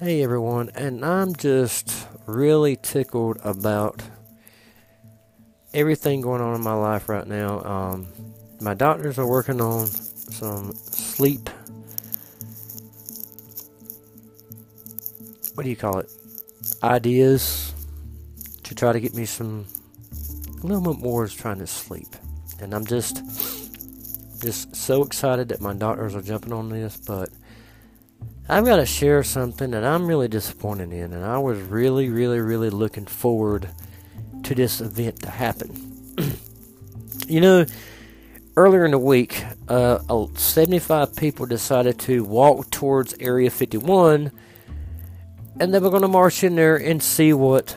Hey everyone, and I'm just really tickled about everything going on in my life right now. Um, my doctors are working on some sleep. What do you call it? Ideas to try to get me some a little bit more is trying to sleep, and I'm just just so excited that my doctors are jumping on this, but I've got to share something that I'm really disappointed in, and I was really, really, really looking forward to this event to happen. you know, earlier in the week, uh, 75 people decided to walk towards Area 51, and they were going to march in there and see what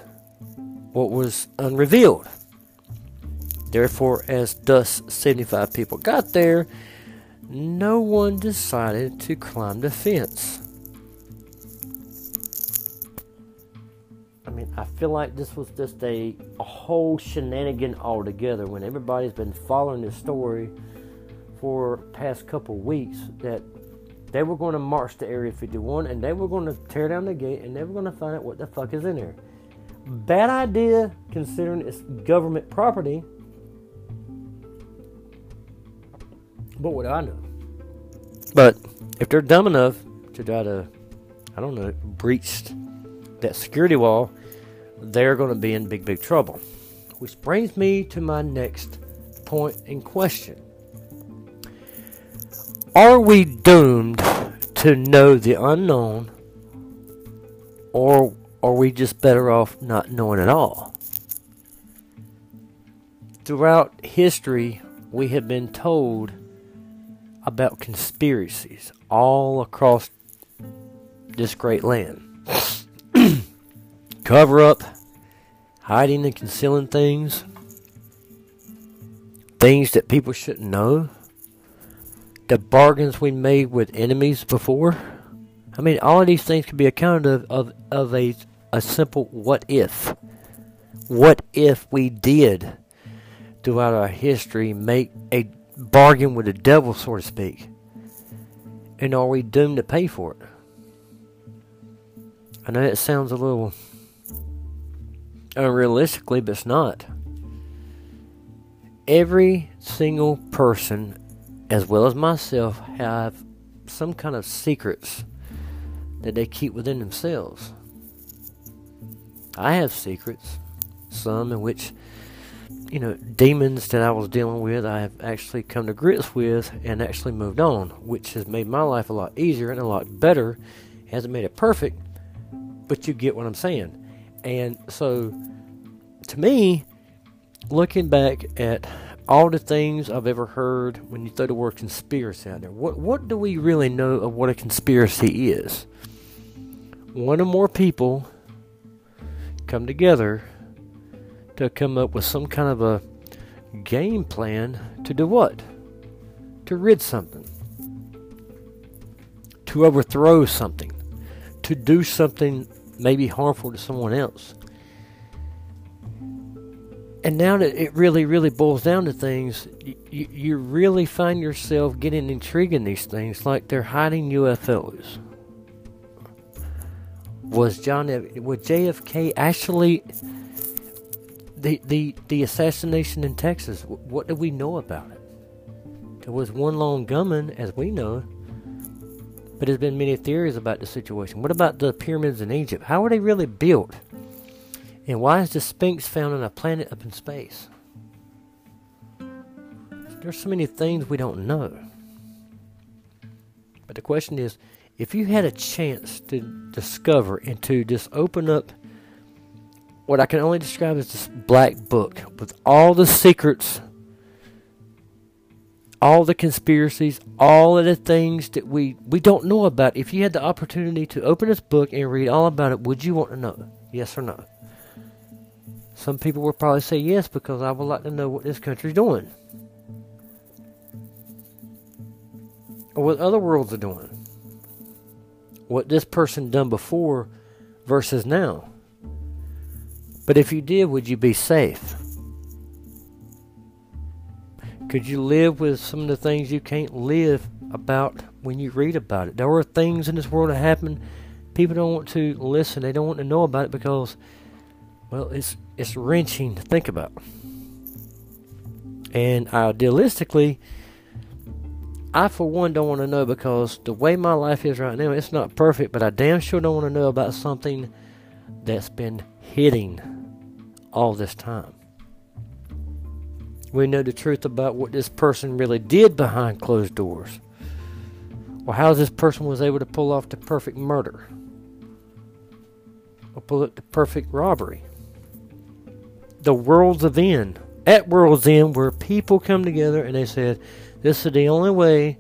what was unrevealed. Therefore, as thus 75 people got there, no one decided to climb the fence. Feel like this was just a, a whole shenanigan altogether when everybody's been following this story for past couple weeks that they were going to march to Area 51 and they were going to tear down the gate and they were going to find out what the fuck is in there. Bad idea considering it's government property. But what do I know? But if they're dumb enough to try to, I don't know, breach that security wall, they're going to be in big, big trouble. Which brings me to my next point in question. Are we doomed to know the unknown, or are we just better off not knowing at all? Throughout history, we have been told about conspiracies all across this great land. Cover up, hiding and concealing things, things that people shouldn't know, the bargains we made with enemies before. I mean, all of these things can be accounted of, of, of a, a simple what if. What if we did, throughout our history, make a bargain with the devil, so to speak? And are we doomed to pay for it? I know it sounds a little unrealistically, but it's not. Every single person, as well as myself, have some kind of secrets that they keep within themselves. I have secrets, some in which, you know, demons that I was dealing with, I have actually come to grips with and actually moved on, which has made my life a lot easier and a lot better. Hasn't made it perfect, but you get what I'm saying. And so, to me, looking back at all the things I've ever heard when you throw the word conspiracy out there, what what do we really know of what a conspiracy is? One or more people come together to come up with some kind of a game plan to do what? To rid something. To overthrow something. To do something maybe harmful to someone else. And now that it really, really boils down to things, you, you really find yourself getting intrigued in these things, like they're hiding UFOs. Was John was JFK actually the the the assassination in Texas? What do we know about it? There was one lone gunman, as we know, but there's been many theories about the situation. What about the pyramids in Egypt? How were they really built? And why is the Sphinx found on a planet up in space? There's so many things we don't know. But the question is if you had a chance to discover and to just open up what I can only describe as this black book with all the secrets, all the conspiracies, all of the things that we, we don't know about, if you had the opportunity to open this book and read all about it, would you want to know? Yes or no? Some people will probably say yes because I would like to know what this country's doing. Or what other worlds are doing. What this person done before versus now. But if you did, would you be safe? Could you live with some of the things you can't live about when you read about it? There are things in this world that happen people don't want to listen. They don't want to know about it because, well, it's it's wrenching to think about. And idealistically, I for one don't want to know because the way my life is right now, it's not perfect, but I damn sure don't want to know about something that's been hitting all this time. We know the truth about what this person really did behind closed doors. Or how this person was able to pull off the perfect murder. Or pull up the perfect robbery. The world's of end. At World's End, where people come together and they said, This is the only way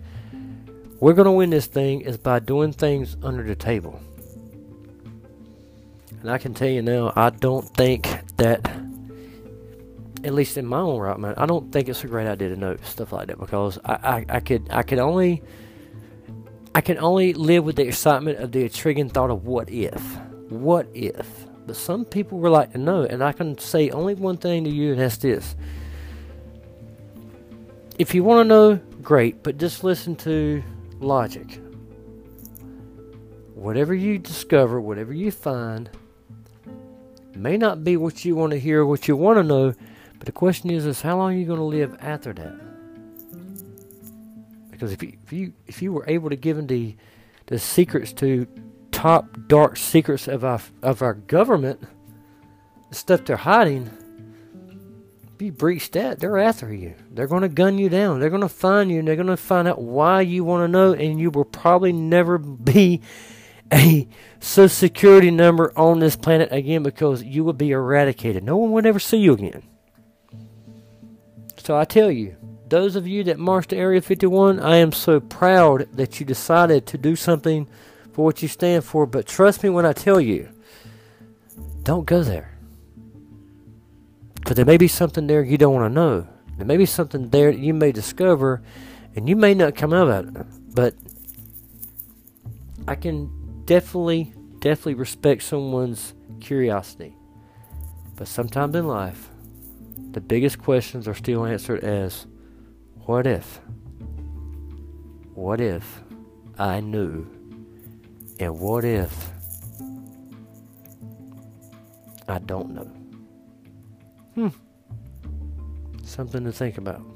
we're going to win this thing is by doing things under the table. And I can tell you now, I don't think that at least in my own right mind, I don't think it's a great idea to know stuff like that because I, I, I could I could only I can only live with the excitement of the intriguing thought of what if. What if? But some people would like to know, and I can say only one thing to you, and that's this. If you want to know, great, but just listen to logic. Whatever you discover, whatever you find, may not be what you want to hear, what you want to know, but the question is, is how long are you going to live after that? Because if you, if you if you were able to give them the the secrets to top dark secrets of our of our government, the stuff they're hiding, if you breach that, they're after you. They're going to gun you down. They're going to find you, and they're going to find out why you want to know, and you will probably never be a social security number on this planet again because you will be eradicated. No one will ever see you again. So I tell you, those of you that marched to Area 51, I am so proud that you decided to do something for what you stand for. But trust me when I tell you, don't go there. Because there may be something there you don't want to know. There may be something there that you may discover, and you may not come out of it. But I can definitely, definitely respect someone's curiosity. But sometimes in life, the biggest questions are still answered as what if? What if I knew? And what if I don't know? Hmm. Something to think about.